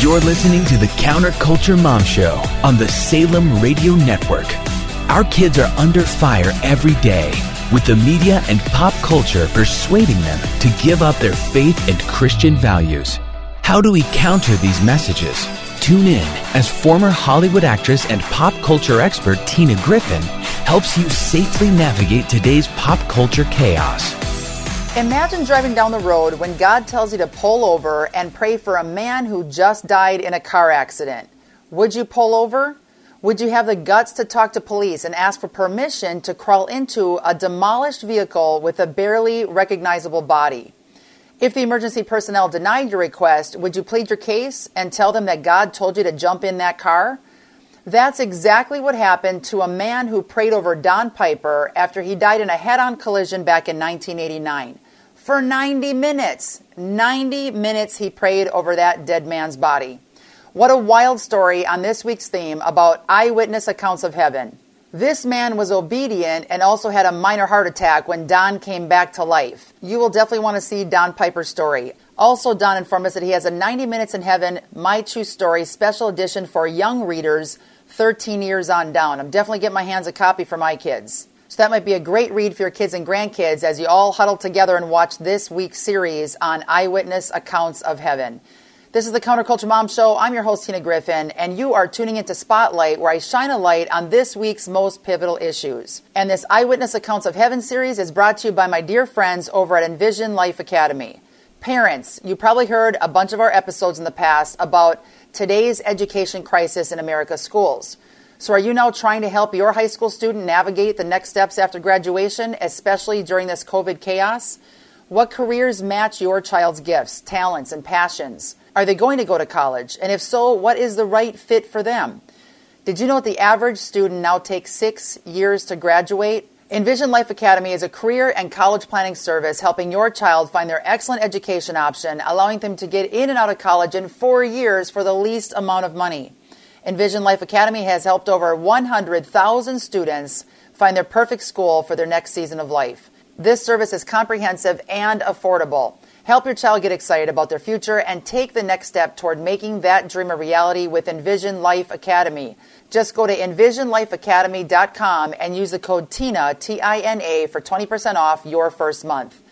You're listening to the Counterculture Mom Show on the Salem Radio Network. Our kids are under fire every day, with the media and pop culture persuading them to give up their faith and Christian values. How do we counter these messages? Tune in as former Hollywood actress and pop culture expert Tina Griffin helps you safely navigate today's pop culture chaos. Imagine driving down the road when God tells you to pull over and pray for a man who just died in a car accident. Would you pull over? Would you have the guts to talk to police and ask for permission to crawl into a demolished vehicle with a barely recognizable body? If the emergency personnel denied your request, would you plead your case and tell them that God told you to jump in that car? That's exactly what happened to a man who prayed over Don Piper after he died in a head on collision back in 1989 for 90 minutes. 90 minutes he prayed over that dead man's body. What a wild story on this week's theme about eyewitness accounts of heaven. This man was obedient and also had a minor heart attack when Don came back to life. You will definitely want to see Don Piper's story. Also, Don informed us that he has a 90 Minutes in Heaven My True Story special edition for young readers 13 years on down. I'm definitely getting my hands a copy for my kids. So that might be a great read for your kids and grandkids as you all huddle together and watch this week's series on eyewitness accounts of heaven. This is the Counterculture Mom Show. I'm your host, Tina Griffin, and you are tuning into Spotlight, where I shine a light on this week's most pivotal issues. And this Eyewitness Accounts of Heaven series is brought to you by my dear friends over at Envision Life Academy. Parents, you probably heard a bunch of our episodes in the past about today's education crisis in America's schools. So, are you now trying to help your high school student navigate the next steps after graduation, especially during this COVID chaos? What careers match your child's gifts, talents, and passions? Are they going to go to college? And if so, what is the right fit for them? Did you know that the average student now takes six years to graduate? Envision Life Academy is a career and college planning service helping your child find their excellent education option, allowing them to get in and out of college in four years for the least amount of money. Envision Life Academy has helped over 100,000 students find their perfect school for their next season of life. This service is comprehensive and affordable. Help your child get excited about their future and take the next step toward making that dream a reality with Envision Life Academy. Just go to envisionlifeacademy.com and use the code TINA, T I N A, for 20% off your first month.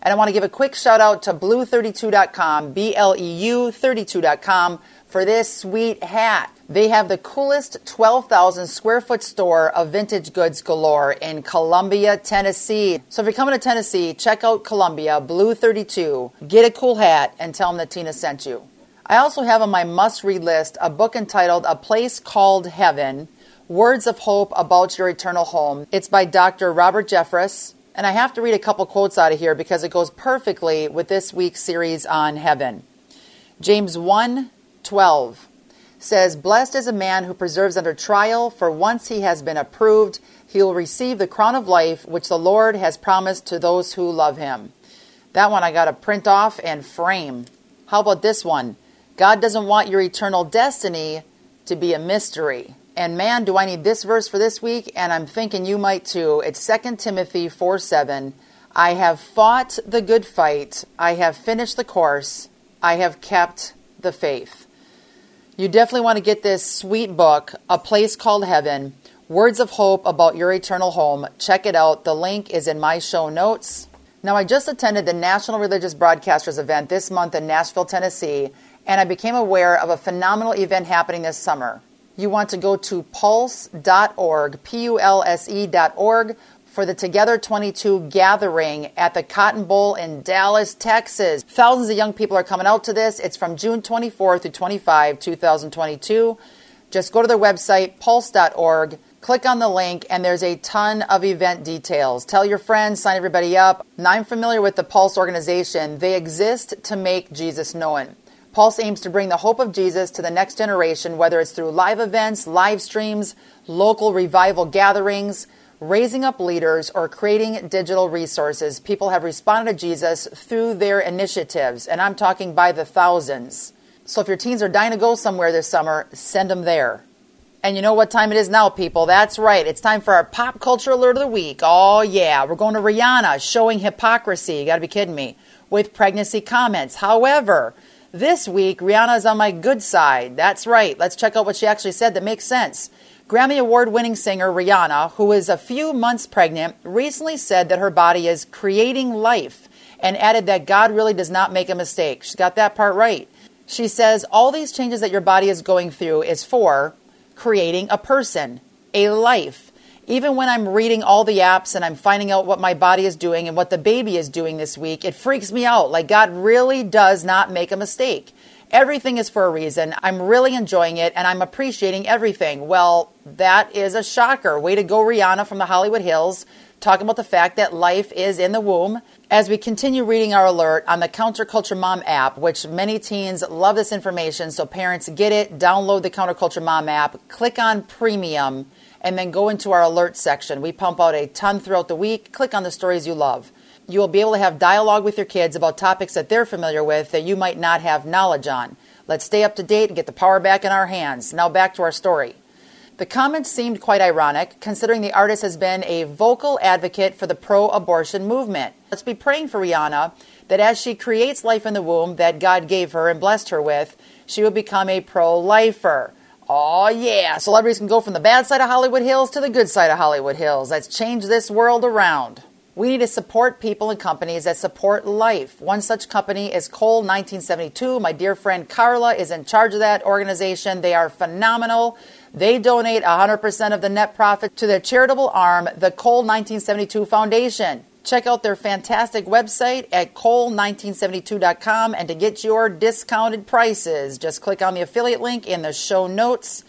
And I want to give a quick shout out to bleu32.com, B L E U 32.com, for this sweet hat. They have the coolest 12,000 square foot store of vintage goods galore in Columbia, Tennessee. So if you're coming to Tennessee, check out Columbia, Bleu 32, get a cool hat, and tell them that Tina sent you. I also have on my must read list a book entitled A Place Called Heaven Words of Hope About Your Eternal Home. It's by Dr. Robert Jeffress. And I have to read a couple quotes out of here because it goes perfectly with this week's series on heaven. James 1 12 says, Blessed is a man who preserves under trial, for once he has been approved, he will receive the crown of life which the Lord has promised to those who love him. That one I got to print off and frame. How about this one? God doesn't want your eternal destiny to be a mystery. And man, do I need this verse for this week, and I'm thinking you might too. It's 2 Timothy 4 7. I have fought the good fight, I have finished the course, I have kept the faith. You definitely want to get this sweet book, A Place Called Heaven Words of Hope About Your Eternal Home. Check it out. The link is in my show notes. Now, I just attended the National Religious Broadcasters event this month in Nashville, Tennessee, and I became aware of a phenomenal event happening this summer. You want to go to pulse.org, P U L S E.org, for the Together 22 gathering at the Cotton Bowl in Dallas, Texas. Thousands of young people are coming out to this. It's from June 24 through 25, 2022. Just go to their website, pulse.org, click on the link, and there's a ton of event details. Tell your friends, sign everybody up. Now, I'm familiar with the Pulse organization. They exist to make Jesus known. Pulse aims to bring the hope of Jesus to the next generation, whether it's through live events, live streams, local revival gatherings, raising up leaders, or creating digital resources, people have responded to Jesus through their initiatives, and I'm talking by the thousands. So if your teens are dying to go somewhere this summer, send them there. And you know what time it is now, people? That's right. It's time for our pop culture alert of the week. Oh, yeah. We're going to Rihanna showing hypocrisy. You got to be kidding me. With pregnancy comments. However, This week, Rihanna is on my good side. That's right. Let's check out what she actually said that makes sense. Grammy Award winning singer Rihanna, who is a few months pregnant, recently said that her body is creating life and added that God really does not make a mistake. She's got that part right. She says all these changes that your body is going through is for creating a person, a life. Even when I'm reading all the apps and I'm finding out what my body is doing and what the baby is doing this week, it freaks me out. Like God really does not make a mistake. Everything is for a reason. I'm really enjoying it and I'm appreciating everything. Well, that is a shocker. Way to go, Rihanna from the Hollywood Hills, talking about the fact that life is in the womb. As we continue reading our alert on the Counterculture Mom app, which many teens love this information, so parents get it, download the Counterculture Mom app, click on Premium, and then go into our alert section. We pump out a ton throughout the week. Click on the stories you love you will be able to have dialogue with your kids about topics that they're familiar with that you might not have knowledge on. Let's stay up to date and get the power back in our hands. Now back to our story. The comments seemed quite ironic, considering the artist has been a vocal advocate for the pro abortion movement. Let's be praying for Rihanna that as she creates life in the womb that God gave her and blessed her with, she will become a pro lifer. Oh, yeah. Celebrities can go from the bad side of Hollywood Hills to the good side of Hollywood Hills. Let's change this world around. We need to support people and companies that support life. One such company is Cole 1972. My dear friend Carla is in charge of that organization. They are phenomenal. They donate 100% of the net profit to their charitable arm, the Cole 1972 Foundation. Check out their fantastic website at cole1972.com and to get your discounted prices, just click on the affiliate link in the show notes.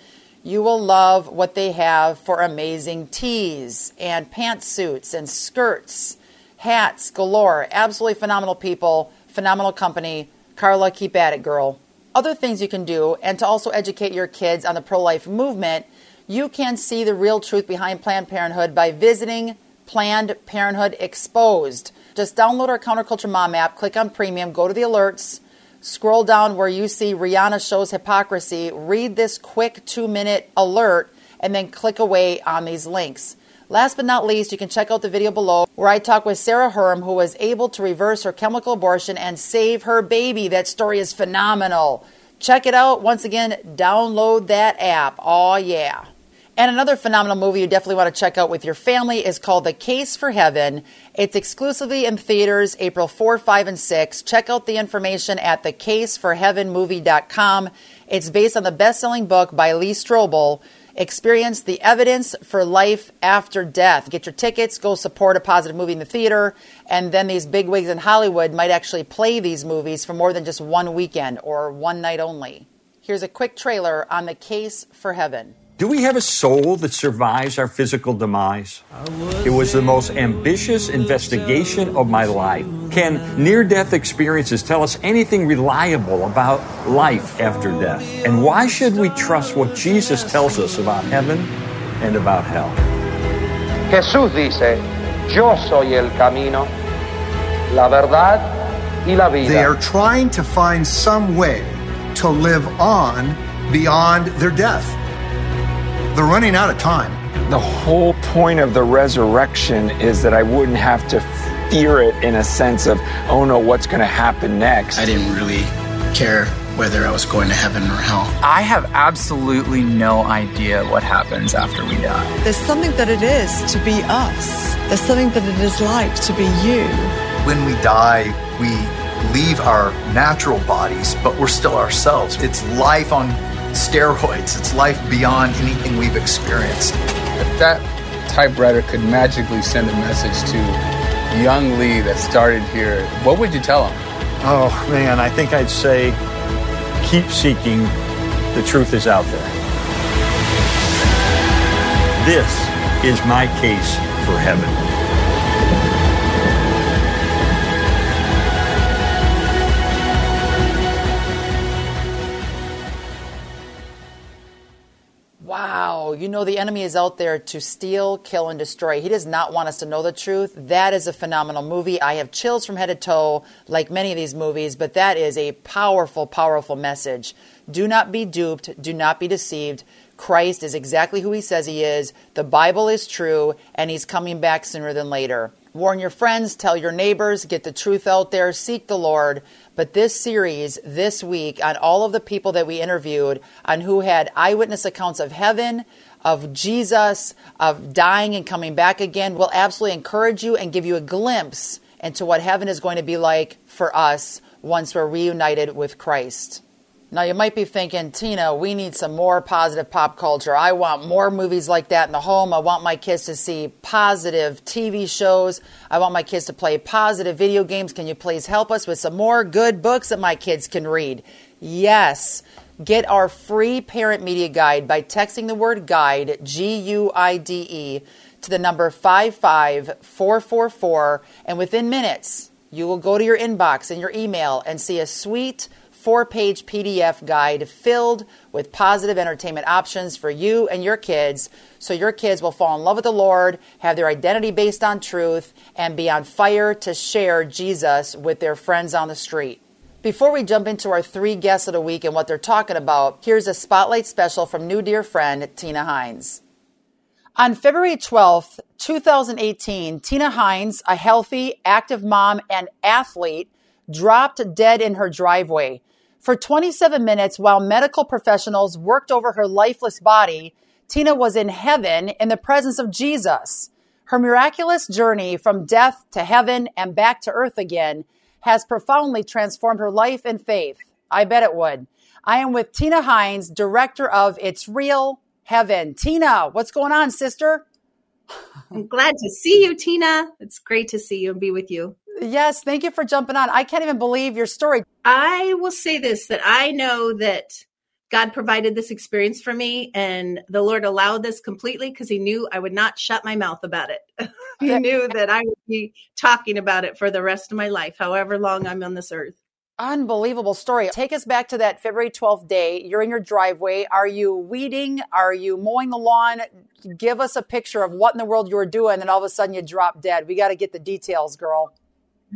You will love what they have for amazing tees and pantsuits and skirts, hats galore. Absolutely phenomenal people, phenomenal company. Carla, keep at it, girl. Other things you can do, and to also educate your kids on the pro life movement, you can see the real truth behind Planned Parenthood by visiting Planned Parenthood Exposed. Just download our Counterculture Mom app, click on Premium, go to the alerts Scroll down where you see Rihanna shows hypocrisy, read this quick two minute alert, and then click away on these links. Last but not least, you can check out the video below where I talk with Sarah Herm, who was able to reverse her chemical abortion and save her baby. That story is phenomenal. Check it out. Once again, download that app. Oh, yeah. And another phenomenal movie you definitely want to check out with your family is called The Case for Heaven. It's exclusively in theaters April 4, 5, and 6. Check out the information at thecaseforheavenmovie.com. It's based on the best selling book by Lee Strobel. Experience the evidence for life after death. Get your tickets, go support a positive movie in the theater, and then these big wigs in Hollywood might actually play these movies for more than just one weekend or one night only. Here's a quick trailer on The Case for Heaven. Do we have a soul that survives our physical demise? It was the most ambitious investigation of my life. Can near death experiences tell us anything reliable about life after death? And why should we trust what Jesus tells us about heaven and about hell? Jesús dice, Yo soy el camino, la verdad y la vida. They are trying to find some way to live on beyond their death. They're running out of time. The whole point of the resurrection is that I wouldn't have to fear it in a sense of, oh no, what's going to happen next? I didn't really care whether I was going to heaven or hell. I have absolutely no idea what happens after we die. There's something that it is to be us, there's something that it is like to be you. When we die, we leave our natural bodies, but we're still ourselves. It's life on steroids. It's life beyond anything we've experienced. If that typewriter could magically send a message to young Lee that started here, what would you tell him? Oh, man, I think I'd say keep seeking. The truth is out there. This is my case for heaven. You know the enemy is out there to steal, kill, and destroy. He does not want us to know the truth. That is a phenomenal movie. I have chills from head to toe, like many of these movies, but that is a powerful, powerful message. Do not be duped. Do not be deceived. Christ is exactly who he says he is. The Bible is true, and he's coming back sooner than later. Warn your friends, tell your neighbors, get the truth out there, seek the Lord. But this series, this week, on all of the people that we interviewed, on who had eyewitness accounts of heaven, of Jesus, of dying and coming back again, will absolutely encourage you and give you a glimpse into what heaven is going to be like for us once we're reunited with Christ. Now, you might be thinking, Tina, we need some more positive pop culture. I want more movies like that in the home. I want my kids to see positive TV shows. I want my kids to play positive video games. Can you please help us with some more good books that my kids can read? Yes. Get our free parent media guide by texting the word guide, G U I D E, to the number 55444. And within minutes, you will go to your inbox and your email and see a sweet four page PDF guide filled with positive entertainment options for you and your kids so your kids will fall in love with the Lord, have their identity based on truth, and be on fire to share Jesus with their friends on the street. Before we jump into our three guests of the week and what they're talking about, here's a spotlight special from new dear friend Tina Hines. On February 12th, 2018, Tina Hines, a healthy, active mom and athlete, dropped dead in her driveway. For 27 minutes, while medical professionals worked over her lifeless body, Tina was in heaven in the presence of Jesus. Her miraculous journey from death to heaven and back to earth again has profoundly transformed her life and faith. I bet it would. I am with Tina Hines, director of It's Real Heaven. Tina, what's going on, sister? I'm glad to see you, Tina. It's great to see you and be with you. Yes, thank you for jumping on. I can't even believe your story. I will say this that I know that God provided this experience for me and the Lord allowed this completely because he knew I would not shut my mouth about it. he knew that I would be talking about it for the rest of my life, however long I'm on this earth. Unbelievable story. Take us back to that February 12th day. You're in your driveway. Are you weeding? Are you mowing the lawn? Give us a picture of what in the world you were doing, and all of a sudden you drop dead. We got to get the details, girl.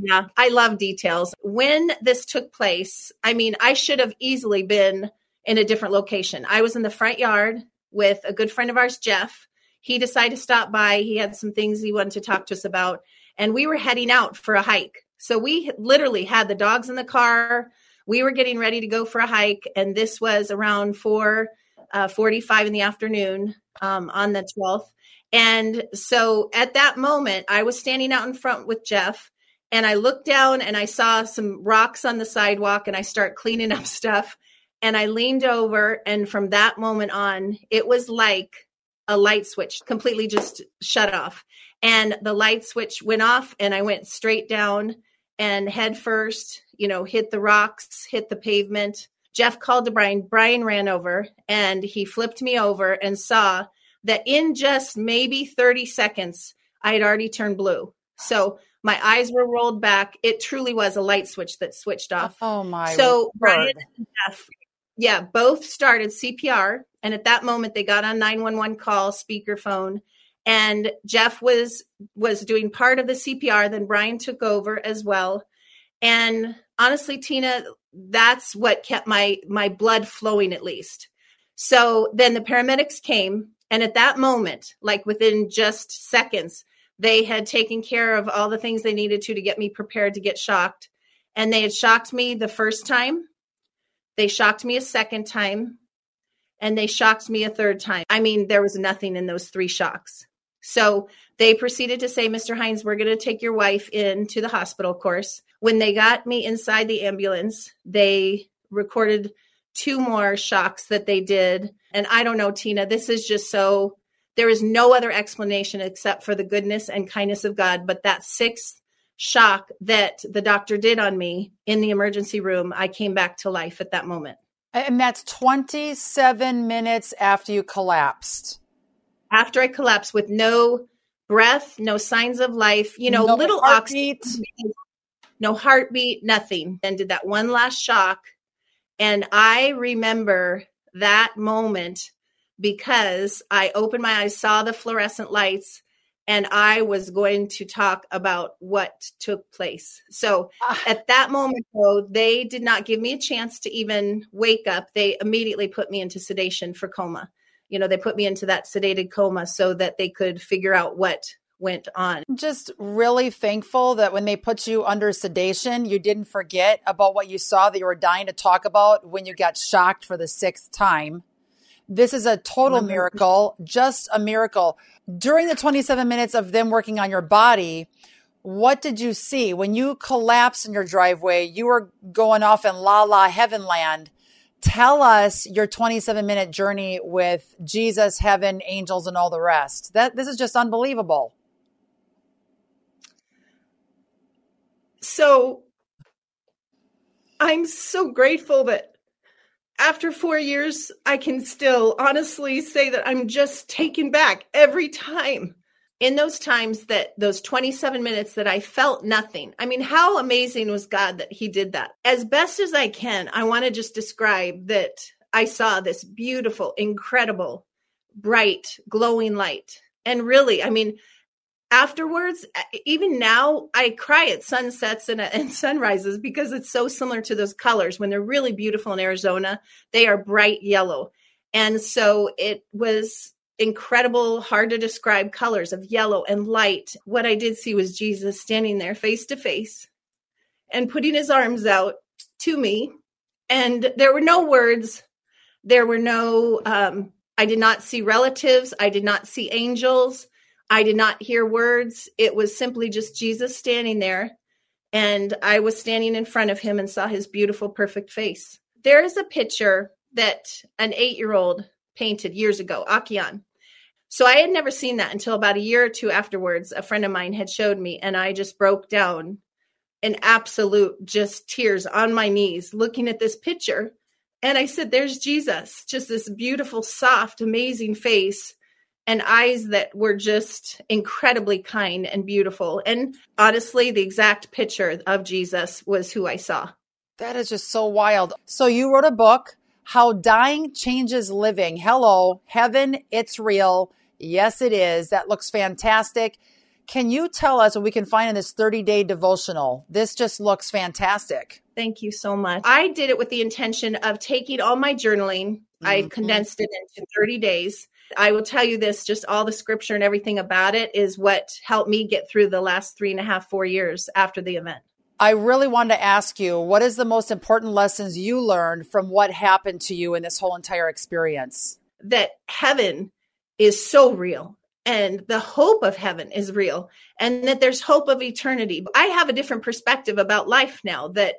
Yeah, I love details. When this took place, I mean, I should have easily been in a different location. I was in the front yard with a good friend of ours, Jeff. He decided to stop by. He had some things he wanted to talk to us about, and we were heading out for a hike. So we literally had the dogs in the car. We were getting ready to go for a hike, and this was around four uh, forty-five in the afternoon um, on the twelfth. And so at that moment, I was standing out in front with Jeff and I looked down and I saw some rocks on the sidewalk and I start cleaning up stuff and I leaned over and from that moment on it was like a light switch completely just shut off and the light switch went off and I went straight down and head first you know hit the rocks hit the pavement Jeff called to Brian Brian ran over and he flipped me over and saw that in just maybe 30 seconds I had already turned blue so my eyes were rolled back. It truly was a light switch that switched off. Oh my! So Brian and Jeff, yeah, both started CPR, and at that moment they got on nine one one call, speakerphone, and Jeff was was doing part of the CPR. Then Brian took over as well, and honestly, Tina, that's what kept my my blood flowing at least. So then the paramedics came, and at that moment, like within just seconds, they had taken care of all the things they needed to to get me prepared to get shocked. And they had shocked me the first time. They shocked me a second time. And they shocked me a third time. I mean, there was nothing in those three shocks. So they proceeded to say, Mr. Hines, we're going to take your wife in to the hospital, course. When they got me inside the ambulance, they recorded two more shocks that they did. And I don't know, Tina, this is just so there is no other explanation except for the goodness and kindness of God. But that sixth shock that the doctor did on me in the emergency room, I came back to life at that moment. And that's 27 minutes after you collapsed. After I collapsed with no breath, no signs of life, you know, no little heartbeat. oxygen, no heartbeat, nothing. And did that one last shock. And I remember that moment because I opened my eyes, saw the fluorescent lights, and I was going to talk about what took place. So ah. at that moment, though, they did not give me a chance to even wake up. They immediately put me into sedation for coma. You know, they put me into that sedated coma so that they could figure out what went on. Just really thankful that when they put you under sedation, you didn't forget about what you saw that you were dying to talk about when you got shocked for the sixth time. This is a total miracle, just a miracle. During the 27 minutes of them working on your body, what did you see when you collapsed in your driveway? You were going off in la la heaven land. Tell us your 27 minute journey with Jesus, heaven, angels, and all the rest. That this is just unbelievable. So I'm so grateful that after four years, I can still honestly say that I'm just taken back every time in those times that those 27 minutes that I felt nothing. I mean, how amazing was God that He did that? As best as I can, I want to just describe that I saw this beautiful, incredible, bright, glowing light. And really, I mean, afterwards, even now, I cry at sunsets and, and sunrises because it's so similar to those colors. When they're really beautiful in Arizona, they are bright yellow. And so it was incredible, hard to describe colors of yellow and light. What I did see was Jesus standing there face to face and putting his arms out to me. And there were no words. There were no, um, I did not see relatives. I did not see angels. I did not hear words. It was simply just Jesus standing there. And I was standing in front of him and saw his beautiful, perfect face. There is a picture that an eight year old painted years ago, Akiane. So I had never seen that until about a year or two afterwards. A friend of mine had showed me, and I just broke down in absolute just tears on my knees looking at this picture. And I said, There's Jesus, just this beautiful, soft, amazing face and eyes that were just incredibly kind and beautiful. And honestly, the exact picture of Jesus was who I saw. That is just so wild. So you wrote a book how Dying Changes Living. Hello, heaven, it's real. Yes, it is. That looks fantastic. Can you tell us what we can find in this 30 day devotional? This just looks fantastic. Thank you so much. I did it with the intention of taking all my journaling, mm-hmm. I condensed it into 30 days. I will tell you this just all the scripture and everything about it is what helped me get through the last three and a half, four years after the event. I really wanted to ask you what is the most important lessons you learned from what happened to you in this whole entire experience? That heaven is so real and the hope of heaven is real and that there's hope of eternity. I have a different perspective about life now that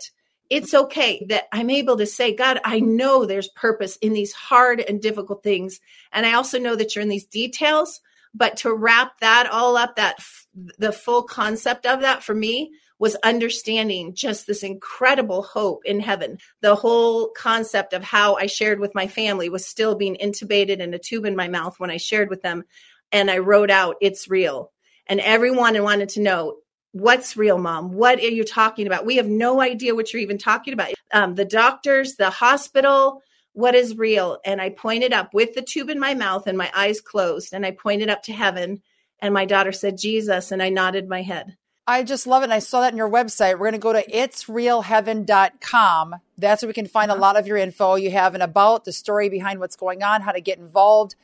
it's okay that I'm able to say, God, I know there's purpose in these hard and difficult things. And I also know that you're in these details. But to wrap that all up, that f- the full concept of that for me was understanding just this incredible hope in heaven. The whole concept of how I shared with my family was still being intubated in a tube in my mouth when I shared with them. And I wrote out, It's real. And everyone wanted to know, What's real, mom? What are you talking about? We have no idea what you're even talking about. Um, the doctors, the hospital, what is real? And I pointed up with the tube in my mouth and my eyes closed, and I pointed up to heaven. And my daughter said, Jesus. And I nodded my head. I just love it. And I saw that in your website. We're going to go to itsrealheaven.com. That's where we can find a lot of your info. You have an about, the story behind what's going on, how to get involved,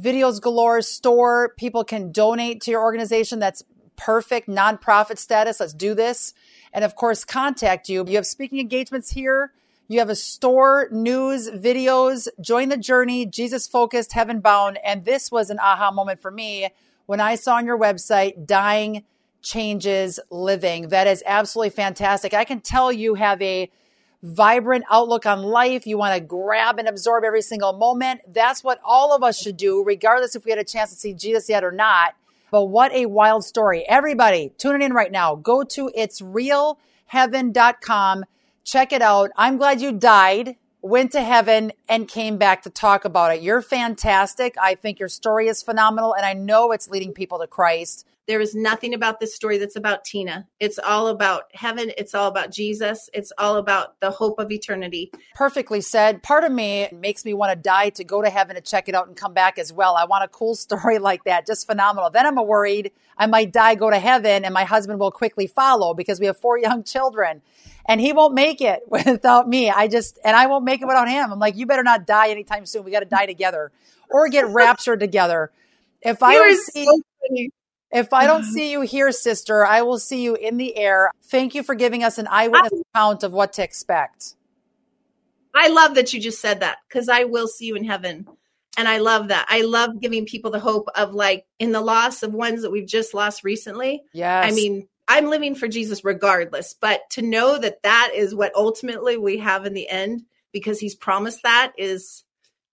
videos galore, store. People can donate to your organization. That's perfect nonprofit status. Let's do this. And of course, contact you. You have speaking engagements here. You have a store, news, videos. Join the journey, Jesus focused, heaven bound. And this was an aha moment for me when I saw on your website, dying changes living. That is absolutely fantastic. I can tell you have a vibrant outlook on life. You want to grab and absorb every single moment. That's what all of us should do, regardless if we had a chance to see Jesus yet or not. But what a wild story. Everybody tuning in right now, go to itsrealheaven.com. Check it out. I'm glad you died, went to heaven, and came back to talk about it. You're fantastic. I think your story is phenomenal, and I know it's leading people to Christ. There is nothing about this story that's about Tina. It's all about heaven. It's all about Jesus. It's all about the hope of eternity. Perfectly said. Part of me makes me want to die to go to heaven to check it out and come back as well. I want a cool story like that. Just phenomenal. Then I'm worried I might die, go to heaven, and my husband will quickly follow because we have four young children and he won't make it without me. I just, and I won't make it without him. I'm like, you better not die anytime soon. We got to die together or get raptured together. If I don't see, so If I don't mm-hmm. see you here, sister, I will see you in the air. Thank you for giving us an eyewitness account of what to expect. I love that you just said that because I will see you in heaven. And I love that. I love giving people the hope of like in the loss of ones that we've just lost recently. Yes. I mean, I'm living for Jesus regardless, but to know that that is what ultimately we have in the end because he's promised that is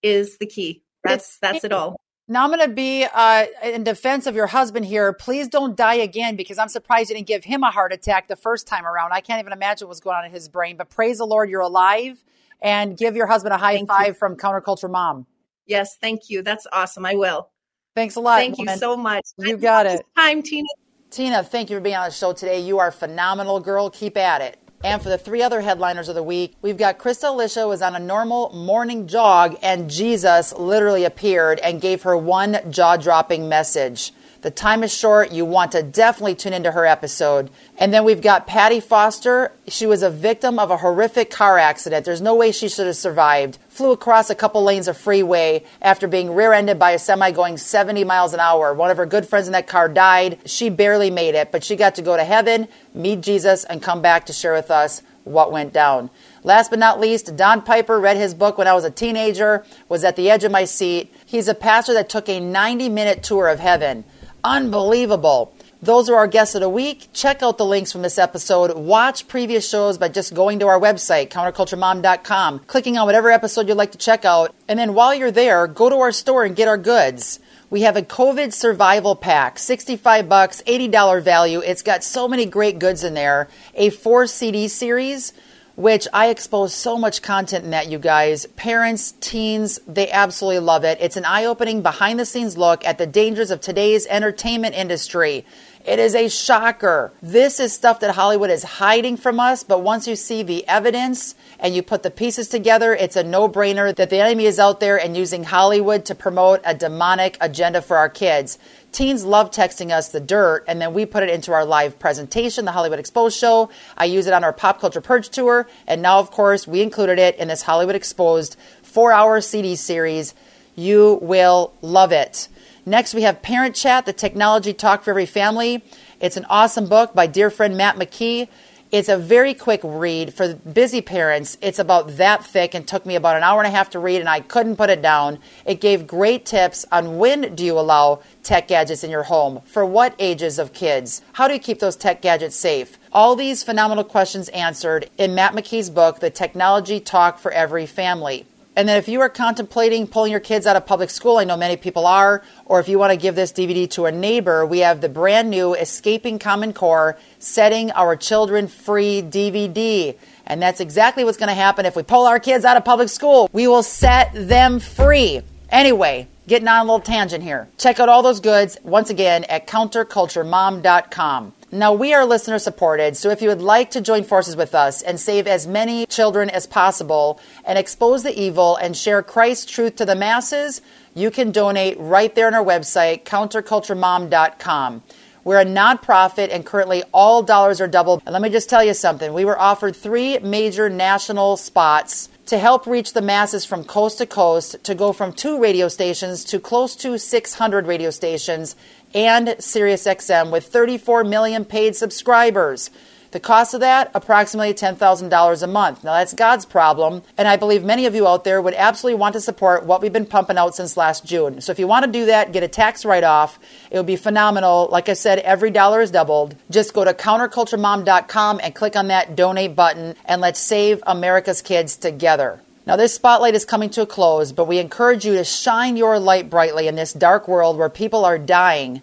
is the key. That's that's it all. Now I'm going to be uh, in defense of your husband here. Please don't die again because I'm surprised you didn't give him a heart attack the first time around. I can't even imagine what's going on in his brain. But praise the Lord, you're alive, and give your husband a high Thank five you. from Counterculture Mom. Yes, thank you. That's awesome. I will. Thanks a lot. Thank you so much. You got it. Time, Tina. Tina, thank you for being on the show today. You are a phenomenal girl. Keep at it. And for the three other headliners of the week, we've got Krista Alicia was on a normal morning jog and Jesus literally appeared and gave her one jaw dropping message. The time is short. You want to definitely tune into her episode. And then we've got Patty Foster. She was a victim of a horrific car accident. There's no way she should have survived. Flew across a couple lanes of freeway after being rear ended by a semi going 70 miles an hour. One of her good friends in that car died. She barely made it, but she got to go to heaven, meet Jesus, and come back to share with us what went down. Last but not least, Don Piper read his book when I was a teenager, was at the edge of my seat. He's a pastor that took a 90 minute tour of heaven. Unbelievable. Those are our guests of the week. Check out the links from this episode. Watch previous shows by just going to our website, counterculturemom.com, clicking on whatever episode you'd like to check out. And then while you're there, go to our store and get our goods. We have a COVID survival pack, 65 bucks, $80 value. It's got so many great goods in there. A four CD series, which I expose so much content in that, you guys. Parents, teens, they absolutely love it. It's an eye opening, behind the scenes look at the dangers of today's entertainment industry. It is a shocker. This is stuff that Hollywood is hiding from us, but once you see the evidence and you put the pieces together, it's a no brainer that the enemy is out there and using Hollywood to promote a demonic agenda for our kids. Teens love texting us the dirt, and then we put it into our live presentation, the Hollywood Exposed Show. I use it on our Pop Culture Purge Tour, and now, of course, we included it in this Hollywood Exposed four hour CD series. You will love it. Next, we have Parent Chat, the technology talk for every family. It's an awesome book by dear friend Matt McKee. It's a very quick read for busy parents. It's about that thick and took me about an hour and a half to read, and I couldn't put it down. It gave great tips on when do you allow tech gadgets in your home, for what ages of kids, how do you keep those tech gadgets safe. All these phenomenal questions answered in Matt McKee's book, The Technology Talk for Every Family. And then if you are contemplating pulling your kids out of public school, I know many people are, or if you want to give this DVD to a neighbor, we have the brand new Escaping Common Core Setting Our Children Free DVD. And that's exactly what's going to happen if we pull our kids out of public school. We will set them free. Anyway, getting on a little tangent here. Check out all those goods once again at counterculturemom.com. Now, we are listener supported, so if you would like to join forces with us and save as many children as possible and expose the evil and share Christ's truth to the masses, you can donate right there on our website, counterculturemom.com. We're a nonprofit, and currently all dollars are doubled. And let me just tell you something we were offered three major national spots to help reach the masses from coast to coast to go from two radio stations to close to 600 radio stations and SiriusXM with 34 million paid subscribers. The cost of that, approximately $10,000 a month. Now, that's God's problem, and I believe many of you out there would absolutely want to support what we've been pumping out since last June. So, if you want to do that, get a tax write off. It would be phenomenal. Like I said, every dollar is doubled. Just go to counterculturemom.com and click on that donate button, and let's save America's kids together. Now, this spotlight is coming to a close, but we encourage you to shine your light brightly in this dark world where people are dying,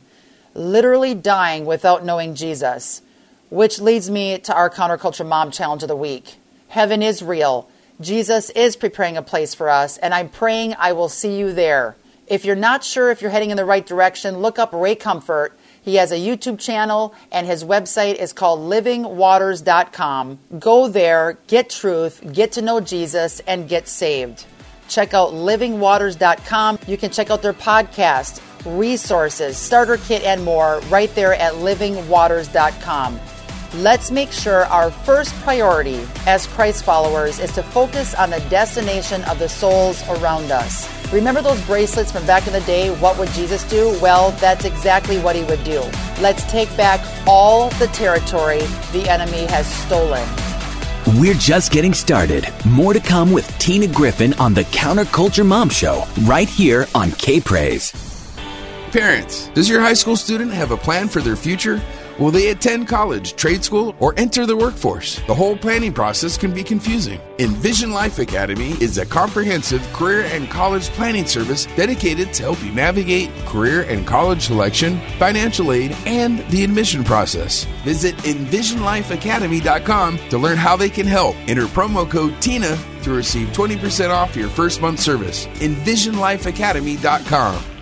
literally dying without knowing Jesus. Which leads me to our Counterculture Mom Challenge of the Week. Heaven is real. Jesus is preparing a place for us, and I'm praying I will see you there. If you're not sure if you're heading in the right direction, look up Ray Comfort. He has a YouTube channel, and his website is called livingwaters.com. Go there, get truth, get to know Jesus, and get saved. Check out livingwaters.com. You can check out their podcast, resources, starter kit, and more right there at livingwaters.com. Let's make sure our first priority as Christ followers is to focus on the destination of the souls around us. Remember those bracelets from back in the day? What would Jesus do? Well, that's exactly what he would do. Let's take back all the territory the enemy has stolen. We're just getting started. More to come with Tina Griffin on the Counterculture Mom Show, right here on K Praise. Parents, does your high school student have a plan for their future? Will they attend college, trade school, or enter the workforce? The whole planning process can be confusing. Envision Life Academy is a comprehensive career and college planning service dedicated to help you navigate career and college selection, financial aid, and the admission process. Visit EnvisionLifeAcademy.com to learn how they can help. Enter promo code TINA to receive 20% off your first month service. EnvisionLifeAcademy.com.